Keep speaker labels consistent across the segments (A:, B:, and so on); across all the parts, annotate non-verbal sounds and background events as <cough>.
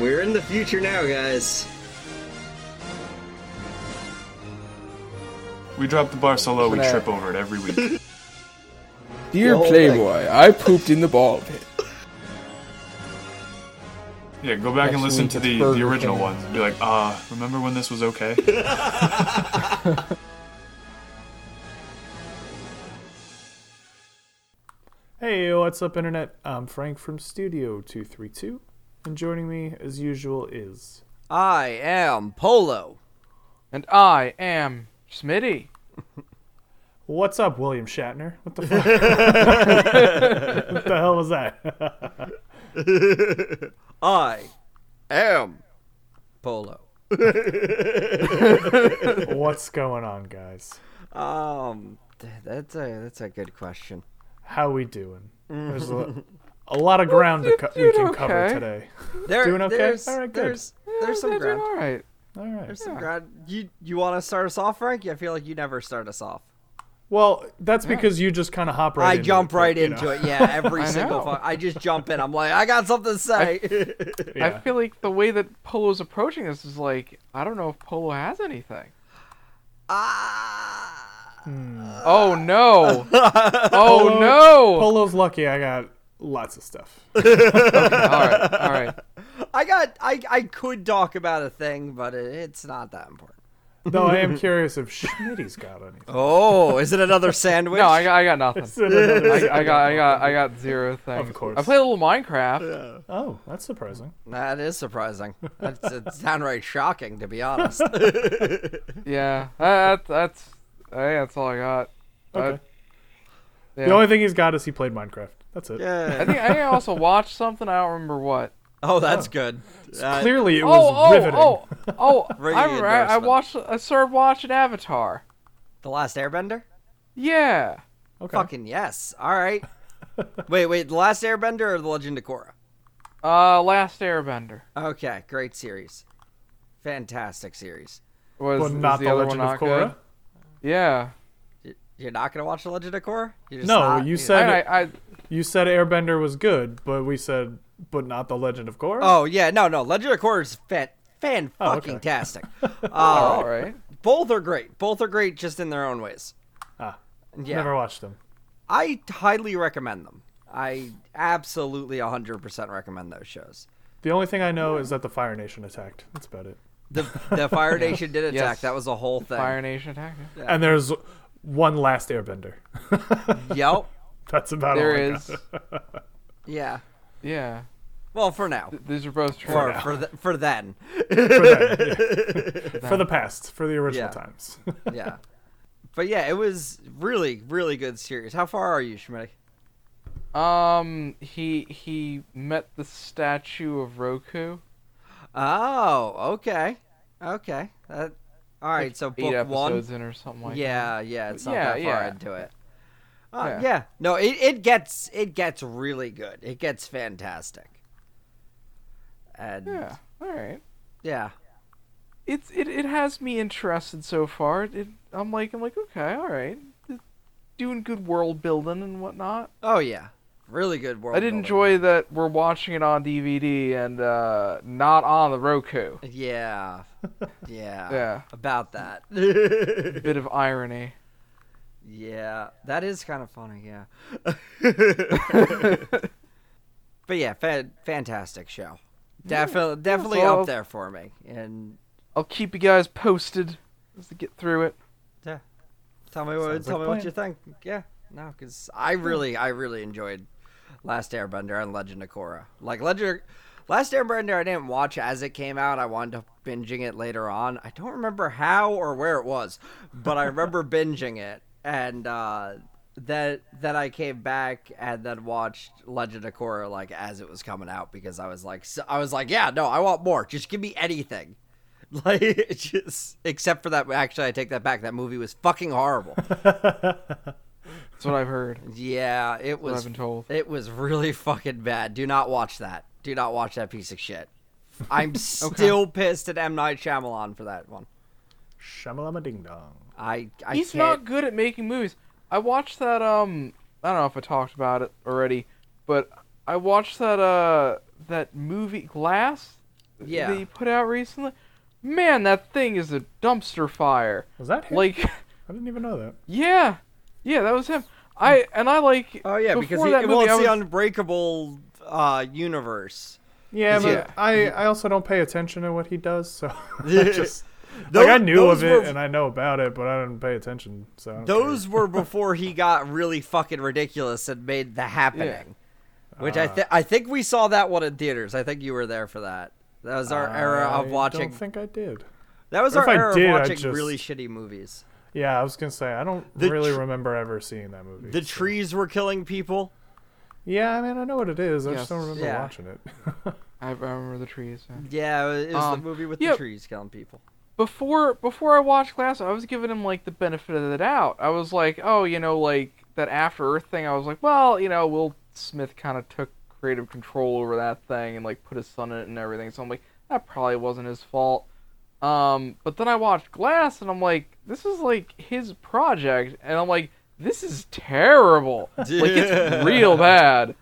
A: We're in the future now, guys.
B: We drop the bar so low we
C: Nah.
B: trip over it every week. <laughs>
C: Dear
A: whole
C: Playboy, I pooped in the ball pit.
B: Yeah, go back and
C: Next
B: listen
C: week
B: to
C: it's
B: the,
C: Burger
B: the original
C: King.
B: ones and be like, uh, remember when this was okay? <laughs> <laughs>
D: Hey, what's up, Internet? I'm Frank from Studio 232, and joining me, as usual, is.
E: I am Polo.
F: And I am Smitty. <laughs>
D: What's up, William Shatner? What the fuck? <laughs> what the hell was that? <laughs>
E: I am Polo.
D: What's going on, guys?
E: Um, that's a that's a good question.
D: How we doing? There's a, a lot of ground to co- we
F: doing
D: can cover today.
E: There,
D: Doing okay?
E: There's,
D: All right, good.
E: There's, there's some
F: Yeah, doing
E: ground.
F: all right.
D: All right.
E: There's some ground. You you want to start us off, Frank? I feel like you never start us off.
D: Well, that's because you just kind of hop right.
E: I
D: into
E: jump
D: it,
E: right
D: you
E: into
D: know.
E: it. Yeah, <laughs> every
F: I
E: single.
F: know.
E: Fu- I just jump in. I'm like, I got something to say. <laughs>
D: Yeah.
F: I feel like the way that Polo's approaching this is like, I don't know if Polo has anything.
E: ah.
F: Oh no! <laughs> oh no!
D: Polo's lucky. I got lots of stuff. <laughs>
F: all right, all right.
E: I got. I I could talk about a thing, but it, it's not that important.
D: Though I am <laughs> curious if Schmitty's got anything.
E: Oh, is it another <laughs> sandwich?
F: No, I got, I got nothing.
D: Is it another-
F: I, I got, I got, I got zero things.
D: Of course.
F: I play a little Minecraft.
D: Oh, that's surprising.
E: That is surprising. That's it's downright shocking, to be honest.
F: Yeah, that, that's, hey, that's all I got.
D: Okay.
F: yeah.
D: The only thing he's got is he played Minecraft. That's it.
F: I
E: yeah.
F: think I think I also watched something. I don't remember what.
E: Oh, that's good. Uh,
D: Clearly, it
F: Oh,
D: was
F: oh,
D: riveting.
F: oh, oh! <laughs>
E: Ring
F: I remember. I, I
E: endorsement.
F: watched. I started watching Avatar.
E: The Last Airbender.
F: Yeah.
D: Okay.
E: Fucking yes. All right. <laughs> wait, wait. The Last Airbender or The Legend of Korra?
F: Uh, Last Airbender
E: Okay, great series. Fantastic series.
F: was,
D: But
F: was
D: not
F: the,
D: the,
F: other
D: Legend
F: one
D: of
F: not
D: Korra.
F: good? Yeah.
E: Y- You're not gonna watch The Legend of Korra? You're just
D: No,
E: not?
D: you said-
F: I, I,
D: You said Airbender was good, but we said, but not the Legend of Korra.
E: Oh yeah, no, no. Legend of Korra is fan fan
D: Oh,
E: fucking
D: okay.
E: tastic. <laughs>
F: all
E: Uh,
F: right.
E: both are great. Both are great, just in their own ways.
D: Ah,
E: Yeah.
D: never watched them.
E: I highly recommend them. I absolutely 100% recommend those shows.
D: The only thing I know is that the Fire Nation attacked. That's about it.
E: The the Fire <laughs> Nation did attack.
F: Yes.
E: That was a whole thing.
F: Fire Nation attack.
D: And there's one last Airbender. <laughs>
E: Yep.
D: That's about
F: There
D: all I
F: is.
D: got. <laughs>
E: Yeah.
F: Yeah.
E: Well, for now.
F: Th- These are both true.
E: For for, th- for then.
D: for, then, yeah. <laughs> For the past, for the original
E: Yeah.
D: times.
E: Yeah. But yeah, it was really really good series. How far are you, Schmidt?
F: Um, he he met the statue of Roku.
E: Oh, okay. Okay. That All right, so
F: Eight
E: book one.
F: in or something like that.
E: yeah, yeah, it's not
F: Yeah,
E: that far
F: yeah.
E: into it. Uh, yeah.
F: Yeah.
E: No, it, it gets it gets really good. It gets fantastic. And
F: Yeah. All right.
E: yeah.
F: It's it, it has me interested so far. It, I'm like I'm like okay, all right, doing good world building and whatnot.
E: Oh yeah. Really good world.
F: I did
E: building.
F: enjoy that we're watching it on DVD and uh, not on the Roku.
E: Yeah. <laughs> Yeah.
F: Yeah.
E: About that. <laughs>
F: Bit of irony.
E: yeah. That is kind of funny, yeah. <laughs> but yeah, fa- fantastic show. Definitely definitely
F: so-
E: up there for me. And
F: I'll keep you guys posted as we get through it.
E: yeah. Tell me what
D: Sounds
E: tell
D: like
E: me
D: a
E: what you think. Yeah. No, cuz I really I really enjoyed Last Airbender and Legend of Korra. Like Legend Last Airbender I didn't watch as it came out. I wound up binging it later on. I don't remember how or where it was, but I remember <laughs> binging it and uh that I came back and then watched Legend of Korra like as it was coming out because I was like so, I was like, yeah, no, I want more. Just give me anything. <laughs> Like just except for that actually I take that back. That movie was fucking horrible. <laughs>
F: That's what I've heard.
E: yeah, it
F: What I've
E: was
F: been told.
E: it was really fucking bad. Do not watch that. Do not watch that piece of shit. I'm <laughs> still pissed at M Night Shyamalan for that one.
D: Shamalama ding dong.
E: I I
F: He's
E: can't.
F: not good at making movies. I watched that um I don't know if I talked about it already, but I watched that uh that movie Glass
E: Yeah.
F: they put out recently. Man, that thing is a dumpster fire.
D: Was that him?
F: Like,
D: I didn't even know that. <laughs>
F: yeah, yeah, that was him. I and I like.
E: Oh yeah, because
F: before
E: he,
F: that
E: well, it's
F: I
E: the Unbreakable uh, universe.
D: Yeah, but
F: Yeah.
D: I, I also don't pay attention to what he does, so <laughs> I
E: Those- <laughs>
D: like I knew of it
E: were-
D: and I know about it, but I didn't pay attention. So
E: Those were <laughs> before he got really fucking ridiculous and made the happening. Which I think I think we saw that one in theaters. I think you were there for that. That was our
D: care.
E: era of
D: I
E: watching.
D: don't think I did.
E: that was
D: or
E: our
D: if I
E: era
D: did,
E: of watching
D: just-
E: really shitty movies.
D: Yeah, I was gonna say I don't
E: The
D: really
E: tr-
D: remember ever seeing that movie.
E: The
D: so-
E: trees were killing people.
D: Yeah, I mean I know what it is. I
F: Yes.
D: just don't remember
E: Yeah.
D: watching it. <laughs>
F: I I remember the trees. yeah.
E: Yeah, it was
F: Um,
E: the movie with
F: yeah.
E: the trees killing people.
F: before before I watched Glass, I was giving him like the benefit of the doubt. I was like, oh, you know, like that After Earth thing. I was like, well, you know, Will Smith kind of took creative control over that thing and like put his son in it and everything. So I'm like, that probably wasn't his fault. Um, but then I watched Glass and I'm like, this is like his project, and I'm like, this is terrible. like it's <laughs> real bad.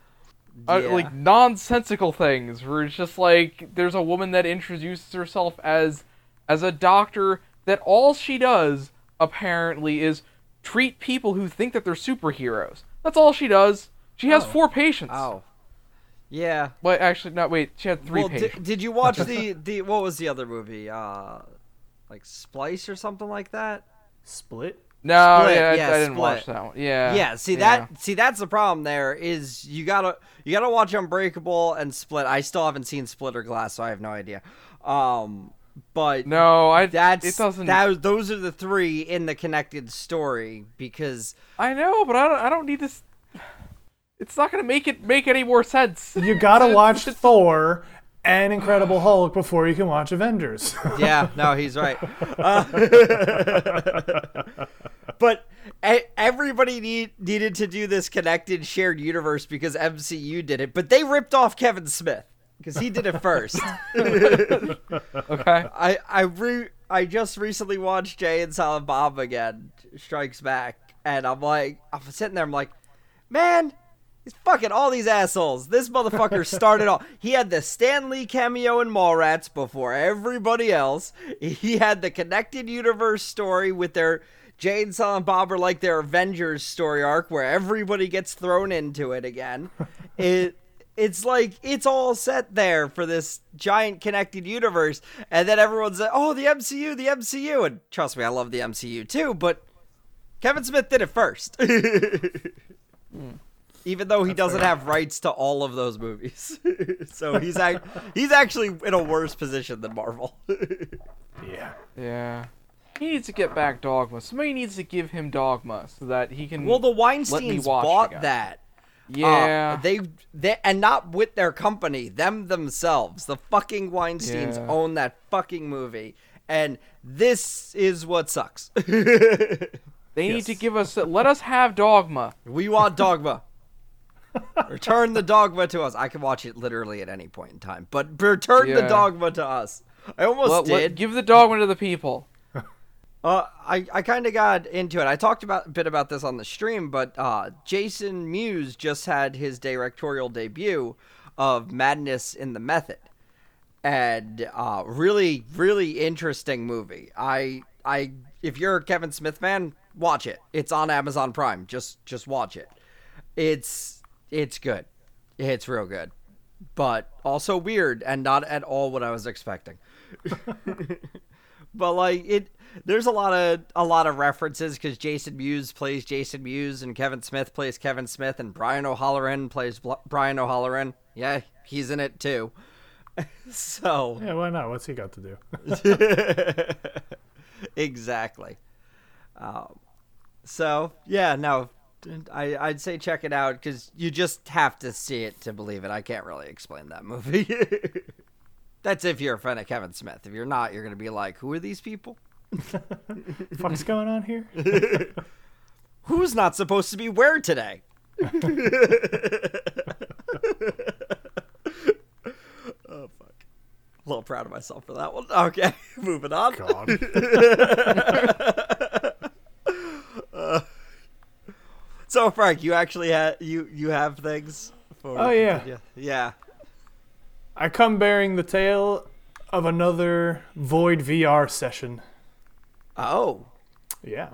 F: Uh, like nonsensical things where it's just like there's a woman that introduces herself as as a doctor that all she does apparently is treat people who think that they're superheroes. That's all she does. She has four patients.
E: Oh, yeah.
F: Well, actually, not Wait, she had three
E: well,
F: patients.
E: did, did you watch <laughs> the the what was the other movie? Uh, like Splice or something like that.
D: Split.
F: no,
E: Split,
F: yeah, I,
E: yeah,
F: I didn't watch that one. Yeah.
E: yeah see
F: yeah.
E: that see that's the problem there is you gotta you gotta watch unbreakable and split i still haven't seen split or glass so i have no idea um but
F: No, I.
E: that's
F: it doesn't.
E: that, those are the three in the connected story because
F: I know, but I don't. I don't need this. It's not gonna make it make any more sense.
D: You gotta <laughs> watch Thor and Incredible Hulk before you can watch Avengers. <laughs>
E: yeah no he's right Uh, <laughs> but everybody need, needed to do this connected shared universe because mcu did it but they ripped off kevin smith because he did it first
F: Okay.
E: I I re I just recently watched Jay and Silent Bob again, Strikes Back, and I'm like, I'm sitting there, I'm like, man, he's fucking all these assholes. This motherfucker <laughs> started all. He had the Stan Lee cameo in Mallrats before everybody else. He had the connected universe story with their. Jay and Silent Bob are like their Avengers story arc where everybody gets thrown into it again. <laughs> It it's like it's all set there for this giant connected universe and then everyone's like oh the mcu the mcu and trust me i love the mcu too but kevin smith did it first <laughs> hmm. Even though he doesn't have rights to all of those movies <laughs> so he's ac- he's actually in a worse position than marvel <laughs>
D: yeah.
F: Yeah. He needs to get back Dogma. Somebody needs to give him Dogma so that he can.
E: well the
F: Let
E: weinsteins
F: watch
E: bought
F: again.
E: that Uh,
F: yeah.
E: they they and not with their company, them themselves. The fucking Weinsteins
F: Yeah.
E: own that fucking movie, and this is what sucks. <laughs>
F: they need to give us. Let us have Dogma.
E: we want Dogma. Return the Dogma to us. I can watch it literally at any point in time, but return the Dogma to us. I almost did.
F: give the Dogma to the people.
E: Uh, I, I kind of got into it. I talked about a bit about this on the stream, but uh, Jason Mewes just had his directorial debut of Madness in the Method, and uh, really, really interesting movie. I, I, if you're a Kevin Smith fan, watch it. It's on Amazon Prime. Just, just watch it. It's, it's good. It's real good, but also weird and not at all what I was expecting <laughs> but like it there's a lot of a lot of references because jason mewes plays jason mewes and kevin smith plays kevin smith and brian o'halloran plays Bl- brian o'halloran yeah he's in it too <laughs> so
D: Yeah, why not? What's he got to do? <laughs>
E: exactly um, so yeah no I, I'd say check it out because you just have to see it to believe it. I can't really explain that movie. <laughs> That's if you're a fan of Kevin Smith. If you're not, you're gonna be like, "Who are these people? <laughs>
D: Fuck's going on here? <laughs>
E: Who's not supposed to be where today?" oh fuck! A little proud of myself for that one. Okay, moving on.
D: God.
E: So Frank, you actually have you you have things. For,
D: Oh, yeah.
E: yeah, yeah.
D: I come bearing the tale of another Void VR session.
E: Oh,
D: Yeah.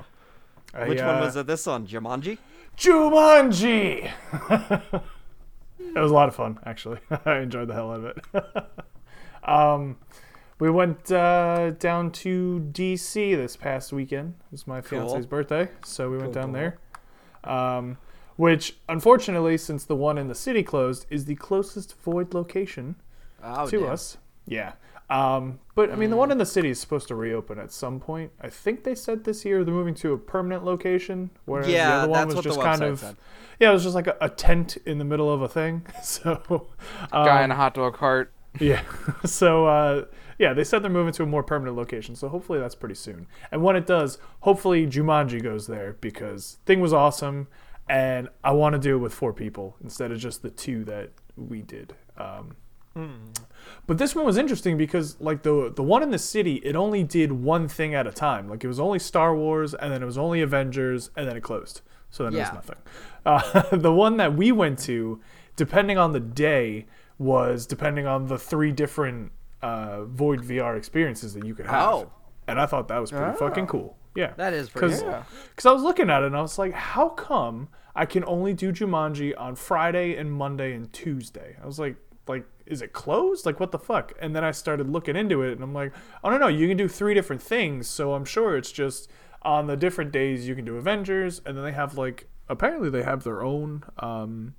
E: which
D: I,
E: one
D: uh,
E: was it? This one, Jumanji.
D: Jumanji. <laughs> it was a lot of fun, actually. <laughs> I enjoyed the hell out of it. <laughs> um, we went uh, down to DC this past weekend. It was my fiance's birthday, so we went down there. Um, which, unfortunately, since the one in the city closed, is the closest void location
E: Oh,
D: to
E: damn.
D: us. Yeah. Um, but I mean, the one in the city is supposed to reopen at some point. I think they said this year they're moving to a permanent location, whereas the
E: Yeah,
D: other one was
E: the
D: just kind of
E: said.
D: yeah, it was just like a, a tent in the middle of a thing. <laughs> So
F: Guy
D: um,
F: in a hot dog cart.
D: yeah, <laughs> so uh, yeah, they said they're moving to a more permanent location. So hopefully that's pretty soon. And when it does, hopefully Jumanji goes there because thing was awesome, and I want to do it with four people instead of just the two that we did. Um, but this one was interesting because like the the one in the city, it only did one thing at a time. Like it was only Star Wars, and then it was only Avengers, and then it closed. So then
E: Yeah.
D: it was nothing. <laughs> Uh, the one that we went to, depending on the day, was depending on the three different uh, Void VR experiences that you could have.
E: Oh.
D: And I thought that was pretty fucking cool. Yeah.
E: That is pretty
D: Because
E: cool.
D: I was looking at it and I was like, how come I can only do Jumanji on Friday and Monday and Tuesday? I was like, like, is it closed? Like, what the fuck? And then I started looking into it and I'm like, oh, no, no, you can do three different things. So I'm sure it's just on the different days you can do Avengers. And then they have, like, apparently they have their own um,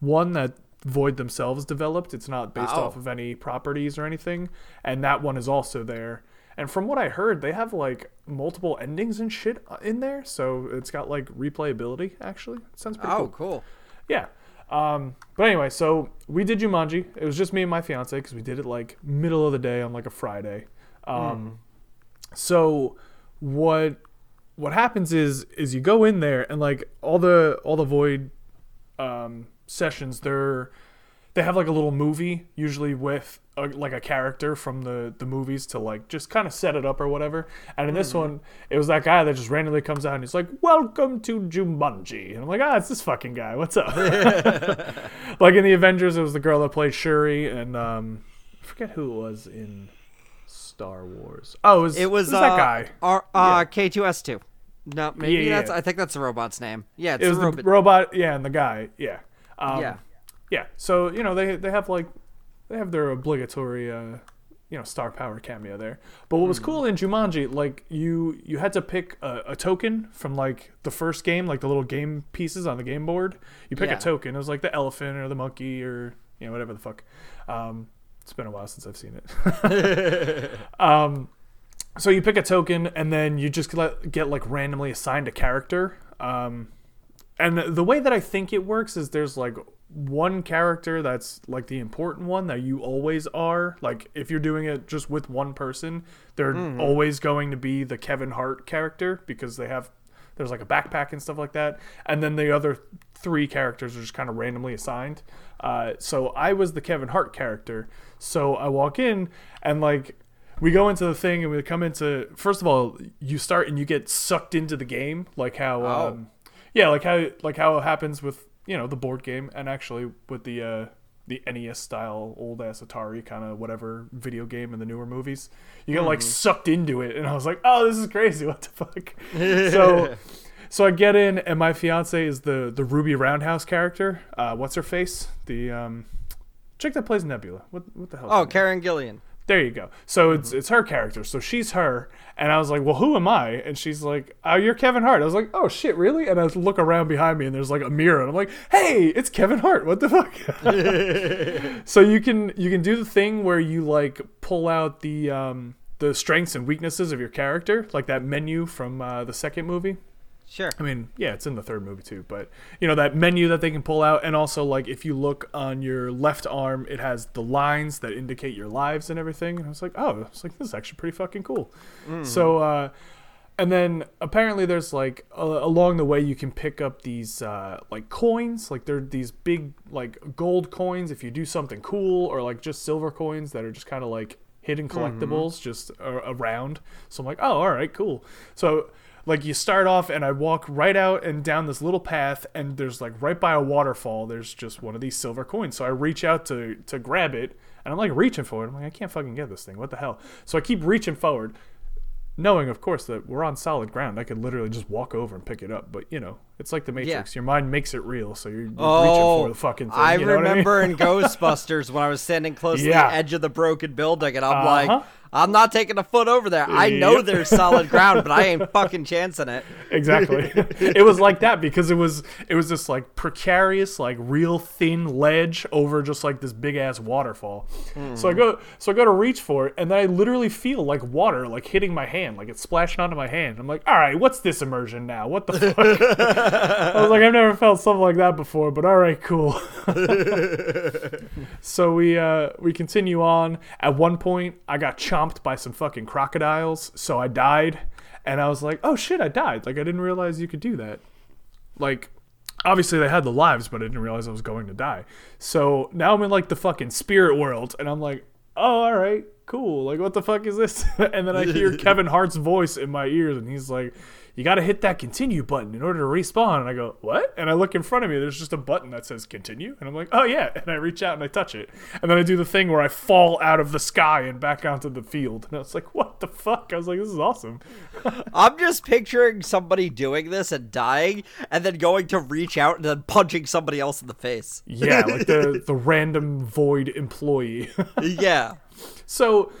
D: one that Void themselves developed. It's not based
E: Oh.
D: off of any properties or anything. And that one is also there. And from what I heard, they have like multiple endings and shit uh, in there. So it's got like replayability, actually. It sounds pretty
E: Oh,
D: cool.
E: cool.
D: Yeah. Um, but anyway, so we did Jumanji. It was just me and my fiance because we did it like middle of the day on like a Friday. Um, So what what happens is is you go in there and like all the all the void um, sessions they're they have like a little movie usually with a, like a character from the the movies to like just kind of set it up or whatever and in this one it was that guy that just randomly comes out and he's like welcome to jumanji and i'm like ah it's this fucking guy what's up <laughs> like in the avengers it was the girl that played shuri and um i forget who it was in star wars oh it was,
E: It was,
D: it
E: uh,
D: that guy
E: R- uh, K2S2. No, maybe
D: Yeah, yeah,
E: that's.
D: yeah.
E: I think that's the robot's name. Yeah, it's
D: it was
E: the
D: the
E: robot.
D: robot yeah and the guy yeah um,
E: yeah.
D: Yeah. So you know they they have like they have their obligatory uh, you know star power cameo there. But what was cool in Jumanji, like you you had to pick a, a token from like the first game, like the little game pieces on the game board. You pick
E: Yeah.
D: a token. It was like the elephant or the monkey or you know whatever the fuck. Um, it's been a while since I've seen it. <laughs> <laughs> um, so you pick a token and then you just get, get like randomly assigned a character. Um, and the way that I think it works is there's like one character that's like the important one that you always are. Like if you're doing it just with one person, they're always going to be the Kevin Hart character because they have there's like a backpack and stuff like that. And then the other three characters are just kind of randomly assigned. Uh, so I was the Kevin Hart character. So I walk in and like we go into the thing and we come into first of all you start and you get sucked into the game like how
E: Oh.
D: um, yeah like how like how it happens with you know the board game and actually with the uh the NES style old ass Atari kind of whatever video game in the newer movies you get like sucked into it and I was like oh this is crazy <laughs> what the fuck? <laughs> So so I get in and my fiance is the the Ruby Roundhouse character. Uh what's her face? The um chick that plays Nebula. What what the hell
E: Oh. Karen Gillan.
D: There you go. So it's it's her character. So she's her, and I was like, "Well, who am I?" And she's like, "Oh, you're Kevin Hart." I was like, "Oh shit, really?" And I look around behind me, and there's like a mirror, and I'm like, "Hey, it's Kevin Hart. What the fuck?" <laughs> so you can you can do the thing where you like pull out the um the strengths and weaknesses of your character, like that menu from uh, the second movie.
E: Sure.
D: I mean, yeah, it's in the third movie too, but you know that menu that they can pull out, and also like if you look on your left arm, it has the lines that indicate your lives and everything. And I was like, oh, it's like this is actually pretty fucking cool. So, uh, and then apparently there's like uh, along the way you can pick up these uh, like coins, like they're these big like gold coins if you do something cool, or like just silver coins that are just kind of like hidden collectibles just a- around. So I'm like, oh, all right, cool. So like you start off and I walk right out and down this little path and there's like right by a waterfall there's just one of these silver coins. So I reach out to to grab it and I'm like reaching forward. I'm like I can't fucking get this thing. What the hell? So I keep reaching forward knowing of course that we're on solid ground. I could literally just walk over and pick it up, but you know, it's like the Matrix. Your mind makes it real, so you're, you're reaching
E: Oh,
D: for the fucking thing.
E: I
D: you know
E: remember
D: mean?
E: in <laughs> Ghostbusters when I was standing close to the edge of the broken building, and I'm
D: Uh-huh.
E: like, I'm not taking a foot over there. I know
D: Yep.
E: there's solid ground, but I ain't <laughs> fucking chancing it.
D: exactly <laughs> it was like that because it was it was this like precarious like real thin ledge over just like this big ass waterfall so i go so i go to reach for it and then i literally feel like water like hitting my hand like it's splashing onto my hand i'm like all right what's this immersion now what the fuck i was like i've never felt something like that before but all right cool. <laughs> So we uh we continue on. At one point i got chomped by some fucking crocodiles so i died and i was like oh shit i died. Like i didn't realize you could do that. Like obviously they had the lives but i didn't realize i was going to die. So now i'm in like the fucking spirit world and i'm like oh all right cool. Like what the fuck is this? <laughs> And then i hear <laughs> kevin hart's voice in my ears and he's like you got to hit that continue button in order to respawn. And i go what? And i look in front of me there's just a button that says continue. And i'm like oh yeah. <laughs> And i reach out and i touch it. And then i do the thing where i fall out of the sky and back onto the field. And i was like what the fuck? I was like this is awesome. <laughs>
E: I'm just picturing somebody doing this and dying, and then going to reach out and then punching somebody else in the face.
D: yeah like the <laughs> the random void employee.
E: Yeah.
D: So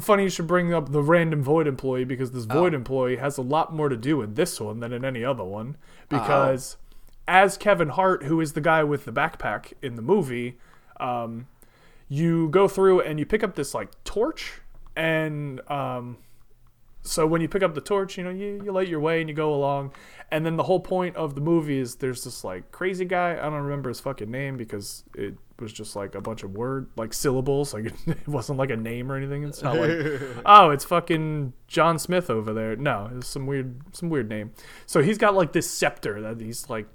D: funny you should bring up the random void employee because this void employee has a lot more to do in this one than in any other one because as Kevin Hart who is the guy with the backpack in the movie um, you go through and you pick up this like torch and um, so when you pick up the torch, you know, you, you light your way and you go along. And then the whole point of the movie is there's this like crazy guy. I don't remember his fucking name because it was just like a bunch of word like syllables. Like <laughs> it wasn't like a name or anything. It's not like <laughs> oh, it's fucking John Smith over there. No, it's some weird some weird name. So he's got like this scepter that he's like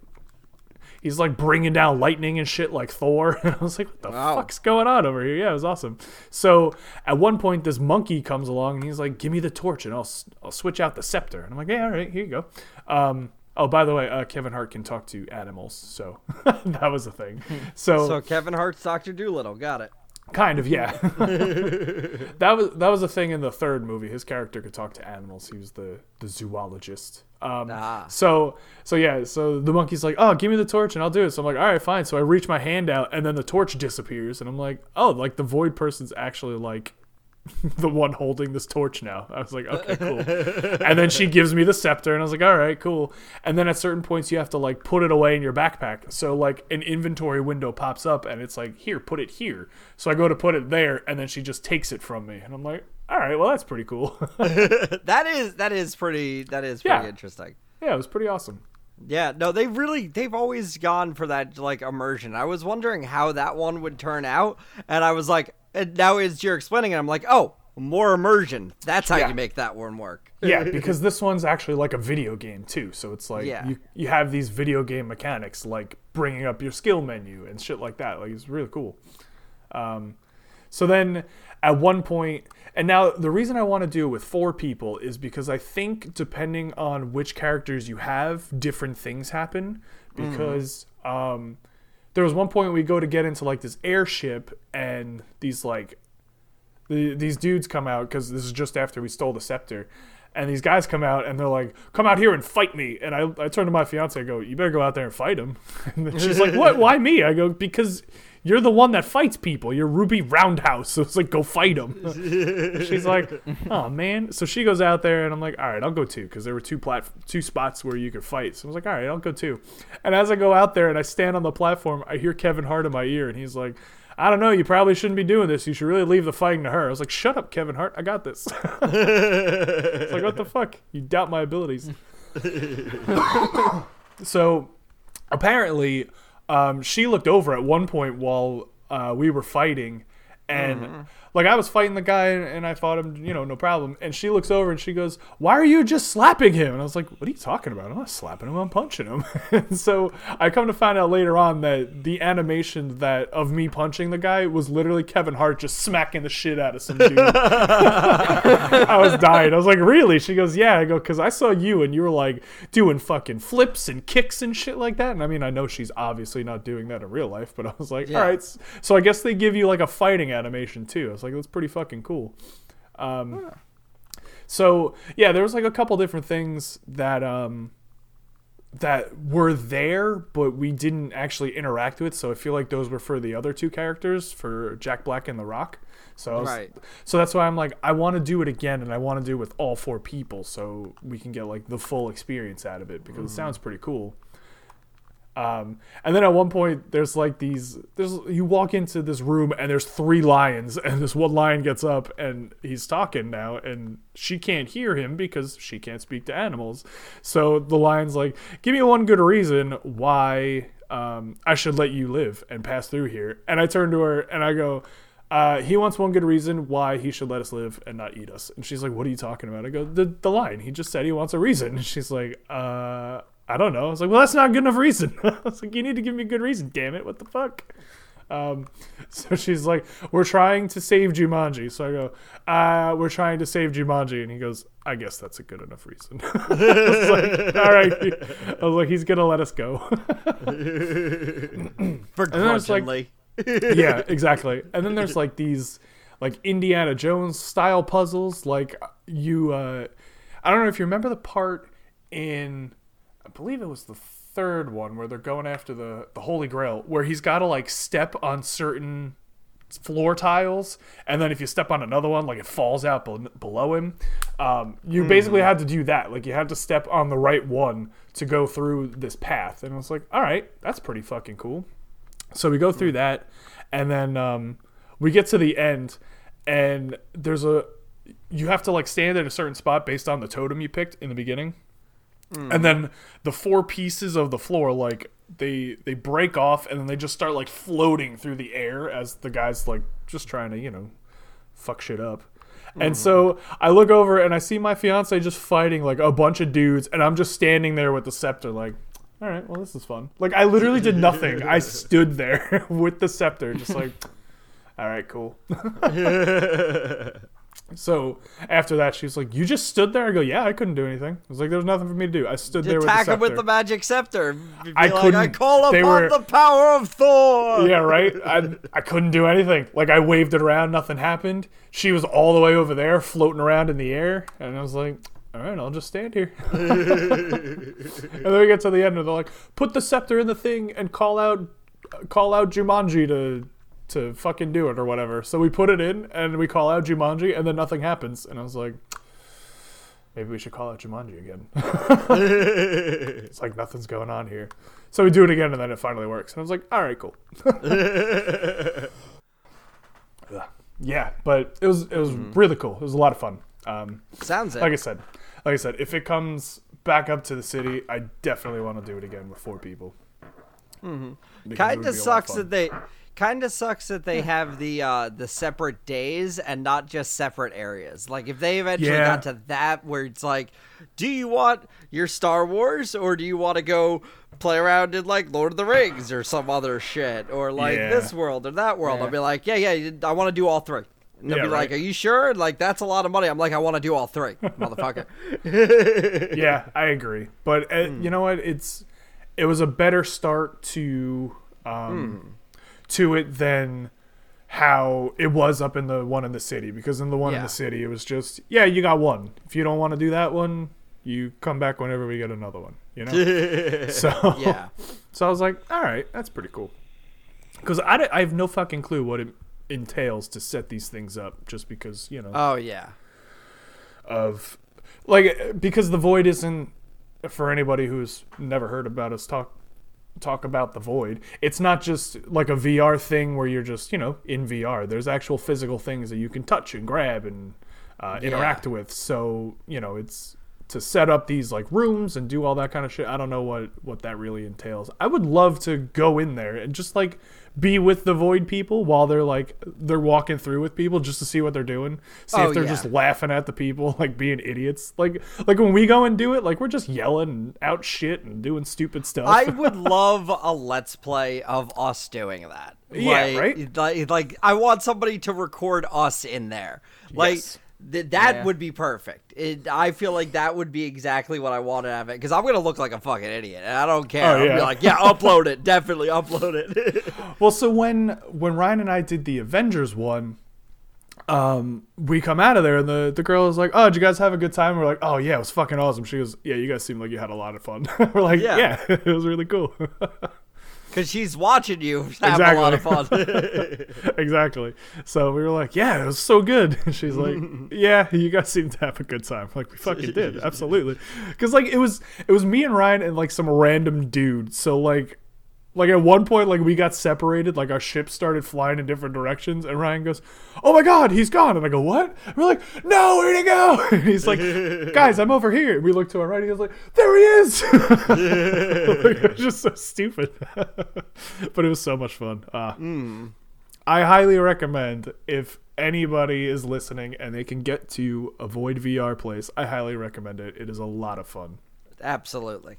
D: he's like bringing down lightning and shit like Thor. And <laughs> I was like, what the
E: Wow.
D: fuck's going on over here? Yeah, it was awesome. So at one point, this monkey comes along and he's like, give me the torch and I'll, I'll switch out the scepter. And I'm like, yeah, all right, here you go. Um, oh, by the way, uh, Kevin Hart can talk to animals. So <laughs> that was a thing. So,
E: So Kevin Hart's Doctor Dolittle. Got it.
D: Kind of, yeah. <laughs> <laughs> that was that was a thing in the third movie. His character could talk to animals. He was the, the zoologist. Um,
E: Ah.
D: so so yeah, so the monkey's like, "Oh, give me the torch and I'll do it." So I'm like, "All right, fine." So I reach my hand out and then the torch disappears and I'm like, "Oh, like the void person's actually like <laughs> the one holding this torch now." I was like, "Okay, cool." <laughs> and then she gives me the scepter and I was like, "All right, cool." And then at certain points you have to like put it away in your backpack. So like an inventory window pops up and it's like, "Here, put it here." So I go to put it there and then she just takes it from me and I'm like, "All right, well that's pretty cool." <laughs>
E: That is that is pretty that is pretty
D: Yeah.
E: interesting.
D: yeah, it was pretty awesome.
E: Yeah, no, they really they've always gone for that like immersion. I was wondering how that one would turn out, and I was like, and now as you're explaining it, I'm like, oh, more immersion. That's how
D: Yeah.
E: you make that one work.
D: yeah, because this one's actually like a video game too. So it's like
E: Yeah.
D: you you have these video game mechanics like bringing up your skill menu and shit like that. Like it's really cool. Um, so then at one point, and now the reason I want to do it with four people is because I think depending on which characters you have, different things happen. Because um, there was one point we go to get into like this airship, and these like the, these dudes come out because this is just after we stole the scepter. And these guys come out and they're like come out here and fight me. And i, I turn to my fiance i go you better go out there and fight him. <laughs> And she's like what? Why me? I go because you're the one that fights people you're ruby roundhouse <laughs> so it's like go fight him <laughs> she's like oh man so she goes out there and i'm like all right i'll go too because there were two plat- two spots where you could fight so i was like all right i'll go too and as i go out there and i stand on the platform i hear kevin hart in my ear and he's like I don't know. You probably shouldn't be doing this. You should really leave the fighting to her. I was like, "Shut up, Kevin Hart. I got this." <laughs> it's like, what the fuck? You doubt my abilities. so, apparently, um, she looked over at one point while uh, we were fighting, And mm-hmm. like I was fighting the guy and, I fought him, you know, no problem. And she looks over and she goes, "Why are you just slapping him?" And I was like, "What are you talking about? I'm not slapping him. I'm punching him." and <laughs> so I come to find out later on that the animation that of me punching the guy was literally Kevin Hart just smacking the shit out of some dude. <laughs> I was dying. I was like, "Really?" She goes, "Yeah." I go, "Cause I saw you and you were like doing fucking flips and kicks and shit like that." And I mean, I know she's obviously not doing that in real life, but I was like,
E: Yeah.
D: "All right." So I guess they give you like a fighting animation too. I was like, "That's pretty fucking cool." Um, so yeah, there was like a couple different things that um that were there, but we didn't actually interact with. So I feel like those were for the other two characters, for Jack Black and The Rock. So was-
E: Right.
D: so that's why I'm like, I want to do it again, and I want to do it with all four people, so we can get like the full experience out of it because it sounds pretty cool. Um, and then at one point, there's like these. There's you walk into this room and there's three lions, <laughs> and this one lion gets up and he's talking now, and she can't hear him because she can't speak to animals. So the lion's like, "Give me one good reason why um, I should let you live and pass through here." And I turn to her and I go. Uh, he wants one good reason why he should let us live and not eat us. And she's like, "What are you talking about?" I go, "The the lion. He just said he wants a reason." <laughs> And she's like, "Uh, I don't know." I was like, "Well, that's not good enough reason." <laughs> I was like, "You need to give me a good reason, damn it! What the fuck?" Um, <laughs> so she's like, "We're trying to save Jumanji." So I go, uh, "We're trying to save Jumanji," and he goes, "I guess that's a good enough reason." <laughs> I was like, "All right." I was like, "He's gonna let us go." <clears throat> there's, like- yeah, exactly. And then there's like these like Indiana Jones style puzzles. Like you, uh, I don't know if you remember the part in, I believe it was the third one where they're going after the the Holy Grail, where he's got to like step on certain floor tiles, and then if you step on another one, like it falls out bel below him. Um, you basically had to do that. Like you had to step on the right one to go through this path, and I was like, all right, that's pretty fucking cool. So we go through that, and then um, we get to the end, and there's a you have to like stand at a certain spot based on the totem you picked in the beginning, and then the four pieces of the floor like they they break off, and then they just start like floating through the air as the guys like just trying to you know fuck shit up. And so I look over and I see my fiance just fighting like a bunch of dudes, and I'm just standing there with the scepter, like, all right, well, this is fun. Like, I literally did nothing. I <laughs> stood there <laughs> with the scepter, just like, all right, cool. <laughs> so after that, she's like, you just stood there? I go, yeah, I couldn't do anything. I was like, there was nothing for me to do. I stood there with the
E: Attack him
D: scepter.
E: with the magic scepter. Be
D: I
E: like, I
D: couldn't-
E: call
D: they
E: upon
D: were-
E: the power of Thor.
D: yeah, right. I I couldn't do anything. Like I waved it around, nothing happened. She was all the way over there, floating around in the air, and I was like, "All right, I'll just stand here." <laughs> and then we get to the end, and they're like, "Put the scepter in the thing and call out, call out Jumanji to." To fucking do it or whatever. So we put it in and we call out Jumanji and then nothing happens. And I was like, maybe we should call out Jumanji again. <laughs> it's like nothing's going on here. So we do it again and then it finally works. And I was like, all right, cool. <laughs> Yeah, but it was it was really cool. It was a lot of fun. Um,
E: Sounds it.
D: like I said, like I said, if it comes back up to the city, I definitely want to do it again with four people. It
E: kind of
D: be a lot
E: sucks that they kind of sucks that they have the uh the separate days and not just separate areas like if they eventually
D: Yeah.
E: got to that where it's like do you want your star wars or do you want to go play around in like lord of the rings or some other shit or like
D: Yeah.
E: this world or that world i'll be like yeah yeah i want to do all three and they'll
D: Yeah,
E: be like, "Are you sure?" Like that's a lot of money. I'm like, "I want to do all three, motherfucker." <laughs> <laughs>
D: yeah, I agree. But uh,
E: Hmm.
D: you know what? It's it was a better start to um,
E: Hmm.
D: To it than how it was up in the one in the city. Because in the one in the city, it was just yeah, you got one. If you don't want to do that one, you come back whenever we get another one. You know. <laughs> so
E: yeah, <laughs>
D: So I was like, all right, that's pretty cool. Because I, I have no fucking clue what it entails to set these things up just because, you know,
E: oh yeah,
D: of. Like, because the void isn't. For anybody who's never heard about us talk talk about the void. It's not just like a vr thing where you're just you know in vr there's actual physical things that you can touch and grab and uh, interact with. So you know it's to set up these like rooms and do all that kind of shit i don't know what what that really entails i would love to go in there and just like be with the void people while they're like they're walking through with people just to see what they're doing. See
E: Oh,
D: if they're
E: yeah.
D: just laughing at the people, <laughs> like being idiots. Like like when we go and do it, like we're just yelling and out shit and doing stupid stuff.
E: I <laughs> would love a let's play of us doing that.
D: Yeah,
E: like,
D: right?
E: Like, like I want somebody to record us in there. Like
D: Yes.
E: Th- that
F: Yeah.
E: would be perfect. It, I feel like that would be exactly what I wanted to have it because I'm gonna look like a fucking idiot and I don't care.
D: Oh,
E: I'll
D: yeah.
E: be like, yeah, upload it, definitely upload it. <laughs>
D: Well, so when when Ryan and I did the Avengers one, um, we come out of there and the the girl is like, "Oh, did you guys have a good time?" We're like, "Oh yeah, it was fucking awesome." She goes, "Yeah, you guys seem like you had a lot of fun." <laughs> We're like,
E: Yeah.
D: "Yeah, <laughs> it was really cool."
E: Because she's watching you <laughs> have a lot of fun. <laughs> <laughs>
D: exactly. So we were like, "Yeah, it was so good." She's like, "Yeah, you guys seem to have a good time." Like we fucking did, absolutely. Because like it was it was me and Ryan and like some random dude. So like. Like at one point, like we got separated, like our ship started flying in different directions, and Ryan goes, "Oh my god, he's gone!" And I go, "What?" And we're like, "No, where'd he go?" <laughs> And he's like, <laughs> "Guys, I'm over here." And we look to our right, and he was like, "There he is!" <laughs> like, it was just so stupid, but it was so much fun. Uh, I highly recommend if anybody is listening and they can get to Avoid VR Place. I highly recommend it. It is a lot of fun.
E: Absolutely.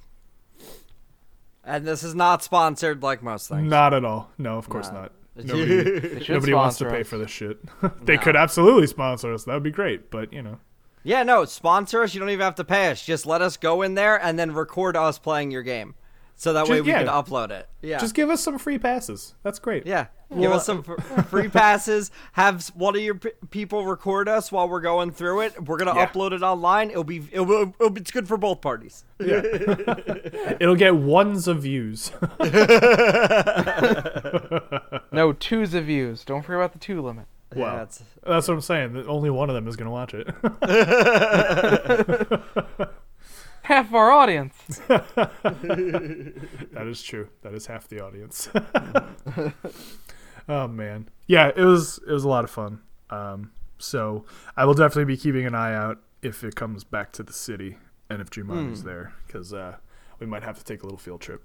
E: And this is not sponsored like most things.
D: Not at all. No, of course
E: No.
D: not. Nobody, <laughs> nobody wants to pay
F: us.
D: for this shit. <laughs> they could absolutely sponsor us. That would be great. But you know,
E: Yeah, no, sponsor us. You don't even have to pay us. Just let us go in there and then record us playing your game. So that way we
D: yeah.
E: can upload it. Yeah.
D: just give us some free passes. That's great.
E: yeah. Give us some fr- <laughs> free passes. Have one of your p- people record us while we're going through it. We're gonna
D: Yeah.
E: upload it online. It'll be it'll, be- it'll be it's good for both parties. Yeah. <laughs>
D: It'll get ones of views. <laughs>
F: No, twos of views. Don't forget about the two limit.
D: Wow.
E: Yeah, it's-
D: That's what I'm saying. Only one of them is going to watch it.
F: Half our audience. <laughs> <laughs>
D: that is true. That is half the audience. <laughs> oh man, yeah, it was it was a lot of fun. Um, so I will definitely be keeping an eye out if it comes back to the city and if Jumanji's there because uh, we might have to take a little field trip.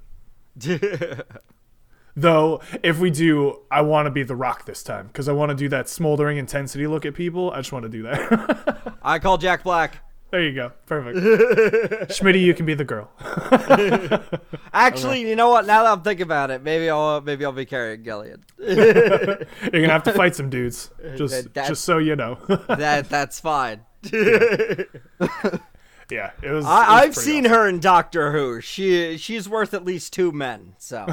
D: Though, if we do, I want to be the Rock this time because I want to do that smoldering intensity look at people. I just want to do that.
E: I call Jack Black.
D: There you go, perfect. <laughs> Schmitty, you can be the girl. <laughs>
E: Actually, you know what? Now that I'm thinking about it, maybe I'll maybe I'll be Karen Gillan. <laughs>
D: You're gonna have to fight some dudes, just
E: That-
D: just so you know.
E: that that's fine.
D: yeah, it was.
E: I, I've seen her in Doctor Who. She she's worth at least two men. So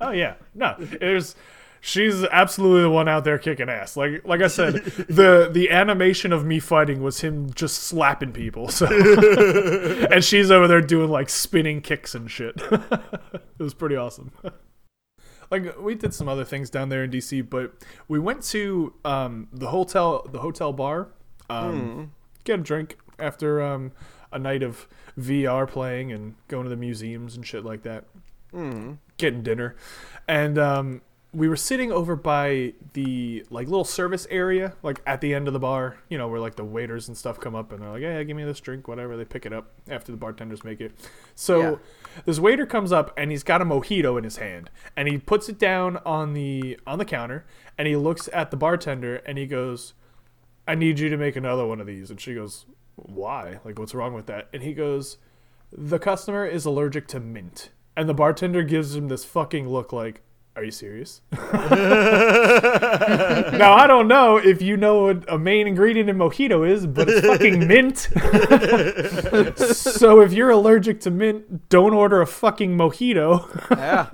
D: Oh yeah, no, there's. She's absolutely the one out there kicking ass. Like like I said, <laughs> the the animation of me fighting was him just slapping people. So, <laughs> and she's over there doing like spinning kicks and shit. <laughs> it was pretty awesome. like we did some other things down there in DC, but we went to um, the hotel the hotel bar, um, get a drink after um, a night of VR playing and going to the museums and shit like that. Getting dinner, and um, we were sitting over by the like little service area, like at the end of the bar. You know, where like the waiters and stuff come up and they're like, "Hey, give me this drink, whatever." They pick it up after the bartenders make it. So
E: Yeah.
D: this waiter comes up and he's got a mojito in his hand and he puts it down on the on the counter and he looks at the bartender and he goes I need you to make another one of these and she goes why like what's wrong with that and he goes the customer is allergic to mint and the bartender gives him this fucking look like are you serious? <laughs> now I don't know if you know what a main ingredient in mojito is, but it's fucking <laughs> mint. so if you're allergic to mint, don't order a fucking mojito.
E: yeah,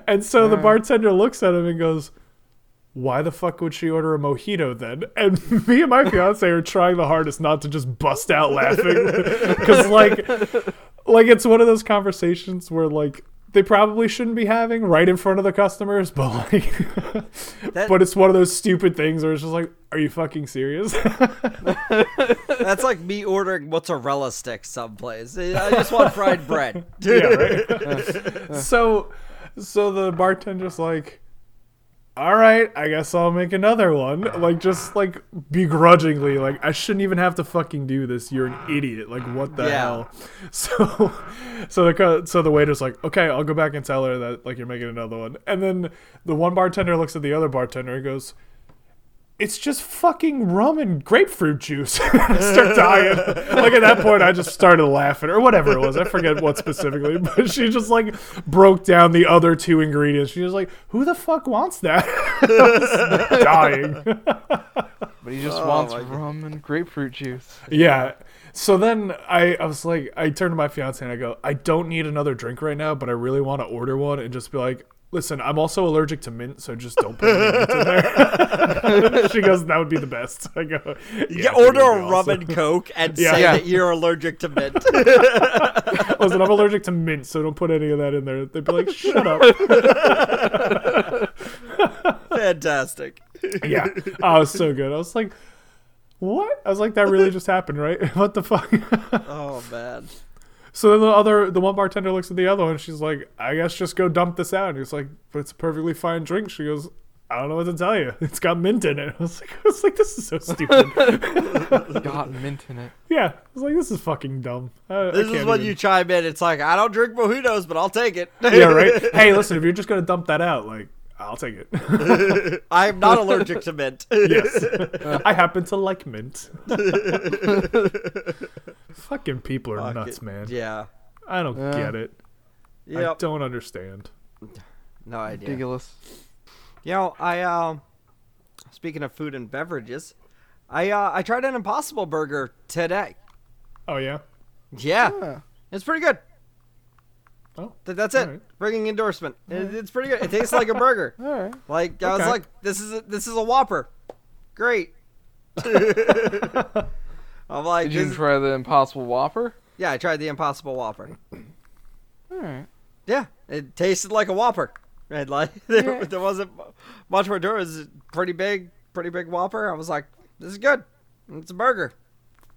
E: <laughs>
D: And so the bartender looks at him and goes, "Why the fuck would she order a mojito then?" And me and my fiance are trying the hardest not to just bust out laughing because, like, like it's one of those conversations where like they probably shouldn't be having right in front of the customers, <laughs> but like,
E: That-
D: but it's one of those stupid things where it's just like, "Are you fucking serious?" <laughs>
E: that's like me ordering mozzarella sticks someplace. I just want fried bread. <laughs>
D: yeah, right. so, so the bartender's like, all right, I guess I'll make another one. Like, just like begrudgingly, like, I shouldn't even have to fucking do this. You're an idiot. Like, what the
E: Yeah.
D: hell? <laughs> So, so the so the waiter's like, okay, I'll go back and tell her that like you're making another one. And then the one bartender looks at the other bartender and goes. It's just fucking rum and grapefruit juice. <laughs> I start dying. like at that point, I just started laughing or whatever it was. I forget what specifically, <laughs> but she just like broke down the other two ingredients. She was like, "Who the fuck wants that?" <laughs> Dying.
F: But he just
E: Oh
F: wants
E: my God.
F: rum and grapefruit juice.
D: yeah. So then I, I was like, I turned to my fiance and I go, I don't need another drink right now, but I really want to order one and just be like, listen, I'm also allergic to mint, so just don't put any mint in there. <laughs> she goes, that would be the best. I go, yeah,
E: order a rum
D: awesome."
E: and coke and
D: Yeah.
E: say
F: Yeah.
E: that you're allergic to mint. <laughs> <laughs>
D: Listen, I'm allergic to mint, so don't put any of that in there. They'd be like, shut up.
E: Fantastic.
D: yeah. Oh, was so good. I was like, what? I was like, that really just happened, right? what the fuck?
E: Oh man.
D: So then the other, the one bartender looks at the other one. She's like, I guess just go dump this out. And he's like, but it's a perfectly fine drink. She goes, I don't know what to tell you. <laughs> It's got mint in it. <laughs> I was like, I was like, this is so stupid.
F: It's <laughs> got mint in it.
D: yeah. I was like, this is fucking dumb. I, I
E: This is
D: can't
E: when
D: even-
E: you chime in. It's like I don't drink mojitos, but I'll take it.
D: Yeah, right. hey, listen, if you're just gonna dump that out, like, I'll take it. <laughs>
E: I'm not allergic to mint.
D: yes. <laughs> I happen to like mint. <laughs> Fucking people are
E: Fuck
D: nuts,
E: it.
D: man.
E: Yeah.
D: I don't
F: Yeah.
D: get it. I don't understand.
E: No idea.
F: Ridiculous.
E: You know, I um speaking of food and beverages, I uh I tried an impossible burger today.
D: Oh yeah.
E: Yeah.
F: Yeah.
E: It's pretty good.
D: Oh.
E: Th- That's it.
D: Alright.
E: Bringing endorsement. It, it's pretty good. It tastes like a burger. <laughs>
F: All right.
E: Like I was like, this is a, this is a Whopper. Great. <laughs> I'm like,
F: Did you try the Impossible Whopper?
E: yeah, I tried the Impossible Whopper.
F: All right.
E: Yeah, it tasted like a Whopper. And like <laughs> there,
F: Yeah.
E: there wasn't much more to it. It was a pretty big, pretty big Whopper. I was like, this is good. It's a burger.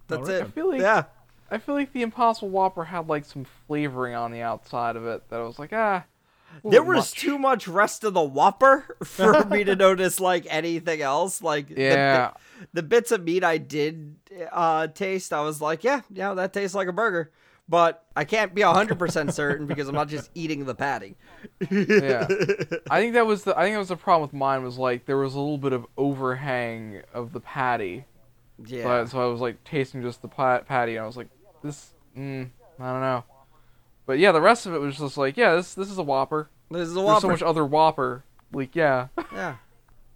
E: That's
D: Alright.
E: it.
F: I feel like-
E: yeah.
F: I feel like the Impossible Whopper had like some flavoring on the outside of it that I was like, ah.
E: There was
F: much.
E: too much rest of the Whopper <laughs> for me to <laughs> notice like anything else. Like the,
F: Yeah.
E: bit- the bits of meat I did uh, taste, I was like, yeah, yeah, that tastes like a burger. But I can't be hundred percent <laughs> certain because I'm not just eating the patty.
F: yeah. I think that was the I think that was the problem with mine was like there was a little bit of overhang of the patty.
E: Yeah.
F: So, I, so I was like tasting just the pa- patty and I was like this mm, I don't know. But yeah, the rest of it was just like, yeah, this this is a Whopper.
E: this is a Whopper.
F: There's so much other Whopper. Like, yeah. <laughs>
E: Yeah.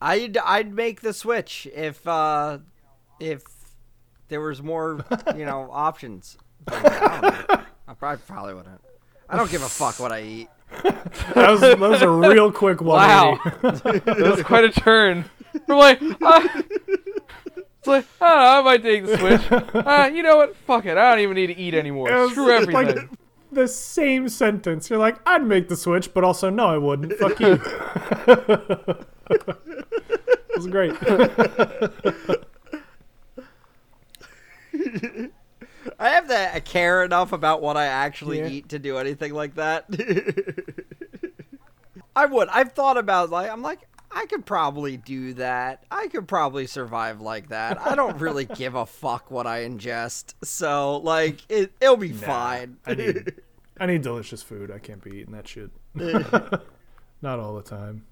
E: I'd I'd make the switch if uh if there was more, you know, <laughs> options. But I, don't know. I probably probably wouldn't. I don't give a fuck what I eat. <laughs>
D: That was, that was a real quick
F: Wow. that was quite a turn. From like, uh, it's like, I don't know, I might take the switch. <laughs> Uh, you know what? Fuck it. I don't even need to eat anymore.
D: It was
F: Screw everything.
D: Like the same sentence. You're like, I'd make the switch, but also no, I wouldn't. Fuck you. <laughs> it was great.
E: I have to I care enough about what I actually
D: Yeah.
E: eat to do anything like that. <laughs> I would. I've thought about like I'm like I could probably do that. I could probably survive like that. I don't really <laughs> give a fuck what I ingest. So like it it'll be fine.
D: I need, <laughs> I need delicious food. I can't be eating that shit. <laughs> Not all the time.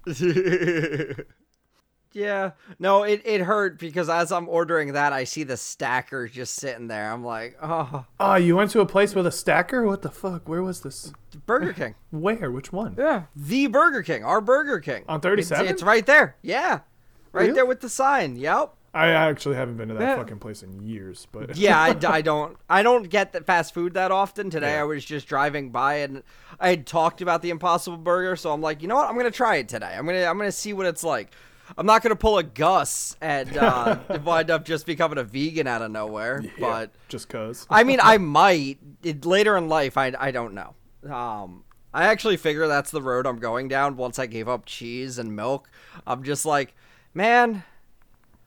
E: Yeah. No, it, it hurt because as I'm ordering that, I see the stacker just sitting there. I'm like, oh,
D: Oh, you went to a place with a stacker? What the fuck? Where was this?
E: Burger King. <laughs>
D: Where? Which one?
F: yeah.
E: The Burger King. Our Burger King.
D: On
E: It's,
D: 37?
E: it's right there. Yeah. Right
D: Really?
E: there with the sign. Yep.
D: I actually haven't been to that
F: Yeah.
D: fucking place in years, but
E: Yeah, I, <laughs> I don't I don't get the fast food that often. Today
D: Yeah.
E: I was just driving by and I had talked about the Impossible Burger, so I'm like, you know what? I'm gonna try it today. I'm gonna I'm gonna see what it's like. I'm not gonna pull a Gus and uh, <laughs> wind up just becoming a vegan out of nowhere,
D: Yeah,
E: but
D: just cause.
E: I mean, I <laughs> might it, later in life. I, I don't know. Um, I actually figure that's the road I'm going down. Once I gave up cheese and milk, I'm just like, man,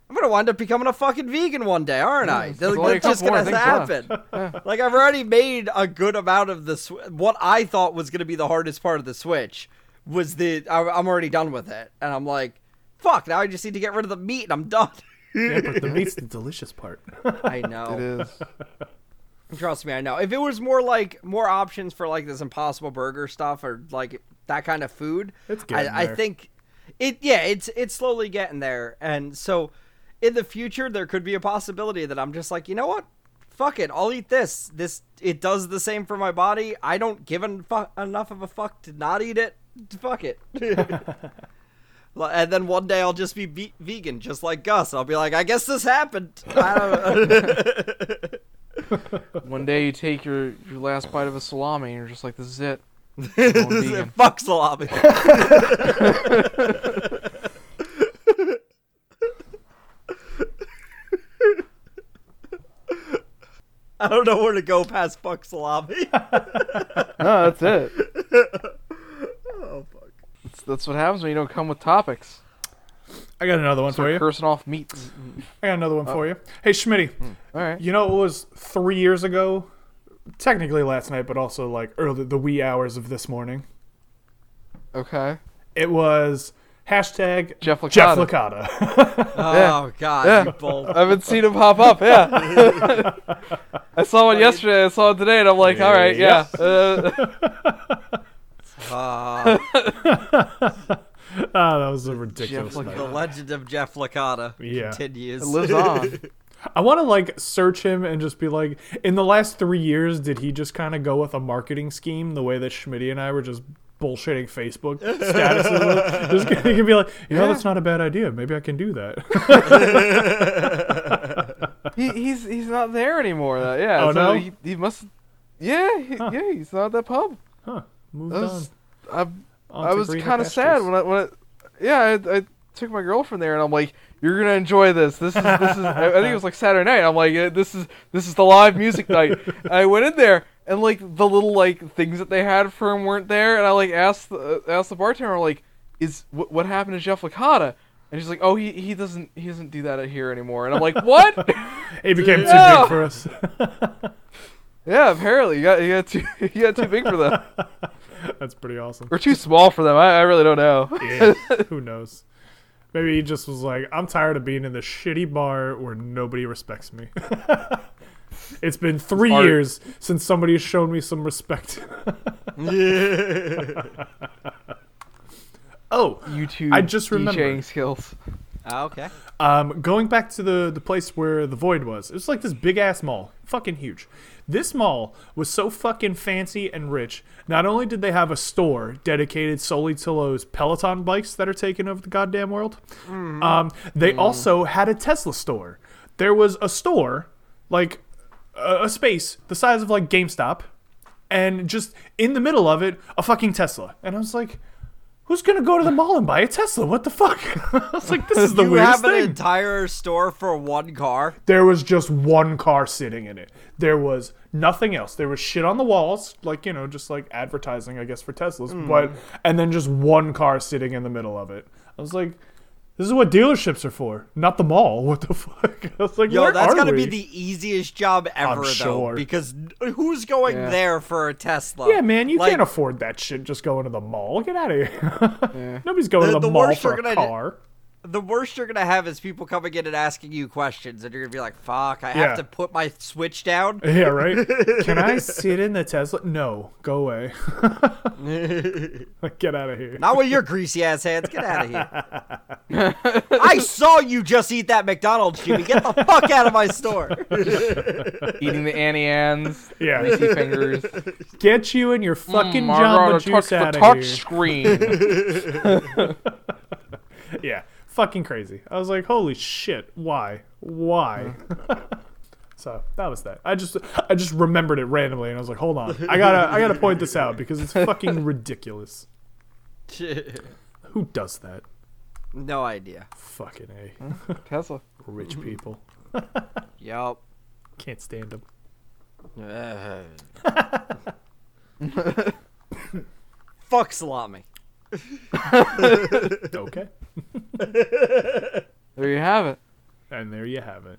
E: I'm gonna wind up becoming a fucking vegan one day, aren't I?
F: it's
E: Like, That's just gonna happen. <laughs> Like I've already made a good amount of the sw- what I thought was gonna be the hardest part of the switch was the I, I'm already done with it, and I'm like, fuck, now I just need to get rid of the meat and I'm done.
D: Yeah, but the <laughs> meat's the delicious part.
E: I know.
F: is.
E: Trust me, I know. If it was more like more options for like this Impossible Burger stuff or like that kind of food,
D: It's getting
E: I, I think it. Yeah, it's it's slowly getting there, and so in the future there could be a possibility that I'm just like, you know what, fuck it, I'll eat this. This it does the same for my body. I don't give a fu- enough of a fuck to not eat it. Fuck it. <laughs> <laughs> Well, And then one day I'll just be ve- vegan, just like Gus. I'll be like, I guess this happened. <laughs> I don't <laughs>
F: One day you take your, your last bite of a salami and you're just like, this is it. I'm going <laughs> vegan.
E: Fuck salami. I don't know where to go past fuck salami.
F: No, that's it.
E: Oh fuck.
F: That's, that's what happens when you don't come with topics.
D: I got another one for
F: Start
D: you.
F: cursing off meats.
D: I got another one for you. Hey, Schmitty,
F: All right.
D: you know it was three years ago, technically last night, but also like early the wee hours of this morning.
F: Okay.
D: It was hashtag
F: Jeff
D: Jeff
F: Licata.
D: Licata. <laughs>
E: Oh god,
F: Yeah.
E: you bold.
F: I haven't seen him pop up. Yeah. <laughs> I saw one yesterday. I saw it today, and I'm like, all right, yeah. Uh, <laughs>
E: Ah, <laughs>
D: Ah, that was a ridiculous.
F: Jeff
E: the legend of Jeff Licata
D: Yeah.
E: continues.
F: it lives on. <laughs>
D: I want to like search him and just be like, in the last three years, did he just kind of go with a marketing scheme the way that Schmitty and I were just bullshitting Facebook statuses? <laughs> just he can be like, you know,
F: Yeah.
D: that's not a bad idea. Maybe I can do that.
F: He, he's he's not there anymore. Though. Yeah.
D: Oh,
F: so
D: no?
F: He, he must. Yeah. He, Yeah. He's not at that pub. Huh.
D: Moved
F: That was, I. I was kind of sad when I when I, yeah I, I took my girlfriend there and I'm like you're gonna enjoy this. This is this is I think it was like Saturday night. I'm like "Uh, this is this is the live music <laughs> night. And I went in there and like the little like things that they had for him weren't there. And I like asked the, uh, asked the bartender like is what what happened to Jeff Licata? And she's like oh he he doesn't he doesn't do that here anymore. And I'm like what? <laughs>
D: He became too big for us. <laughs>
F: yeah apparently. You got you got too you got too big for them <laughs>
D: That's pretty awesome.
F: or too small for them I, I really don't know
D: Yeah, <laughs> who knows? Maybe he just was like, I'm tired of being in this shitty bar where nobody respects me. <laughs> it's been three
F: Art.
D: years since somebody has shown me some respect. yeah. oh,
F: YouTube
D: I just remembered.
F: DJing skills
E: Ah, okay.
D: Um, going back to the the place where the void was, it was like this big ass mall, fucking huge. This mall was so fucking fancy and rich. Not only did they have a store dedicated solely to those Peloton bikes that are taking over the goddamn world, um, they also had a Tesla store. There was a store, like a, a space the size of like GameStop, and just in the middle of it, a fucking Tesla. And I was like, who's gonna go to the mall and buy a Tesla? What the fuck? <laughs> I was like, this is <laughs> the
E: you
D: weirdest
E: have an
D: thing.
E: entire store for one car.
D: there was just one car sitting in it. There was nothing else. There was shit on the walls, like you know, just like advertising, I guess, for Teslas.
E: Hmm.
D: But and then just one car sitting in the middle of it. I was like, this is what dealerships are for, not the mall. <laughs> What the fuck? I was like,
E: Yo,
D: where
E: that's
D: are
E: gotta
D: we?
E: be the easiest job ever, though.
D: sure.
E: Because who's going
F: Yeah.
E: there for a Tesla?
D: Yeah, man, you
E: Like,
D: can't afford that shit just going to the mall. Get out of here. <laughs>
F: Yeah.
D: Nobody's going
E: The-
D: to the,
E: the
D: mall
E: worst
D: for
E: you're
D: a
E: gonna do-
D: car.
E: The worst you're gonna have is people coming in and asking you questions, and you're gonna be like, "Fuck, I
D: Yeah.
E: have to put my switch down."
D: Yeah, right? <laughs> Can I sit in the Tesla? No, go away. <laughs> Get out of here.
E: Not with your greasy ass hands. Get out of here. I saw you just eat that McDonald's, Jimmy. Get the fuck out of my store. <laughs>
F: eating the Auntie Anne's,
D: Yeah.
F: greasy fingers.
D: Get you and your fucking
F: Mm, I
D: Jamba
F: gotta touch
D: Juice
F: the
D: out
F: touch
D: of here.
F: screen.
D: Yeah, fucking crazy. I was like, holy shit, why? Why? <laughs> so that was that. I just I just remembered it randomly and I was like, hold on. I gotta I gotta point this out because it's fucking <laughs> ridiculous. Who does that?
E: no idea.
D: Fucking A.
F: Hmm, Tesla. <laughs>
D: Rich mm-hmm. people.
E: Yup.
D: Can't stand them.
E: Fuck salami. <laughs>
D: Okay. <laughs>
F: There you have it.
D: And there you have it.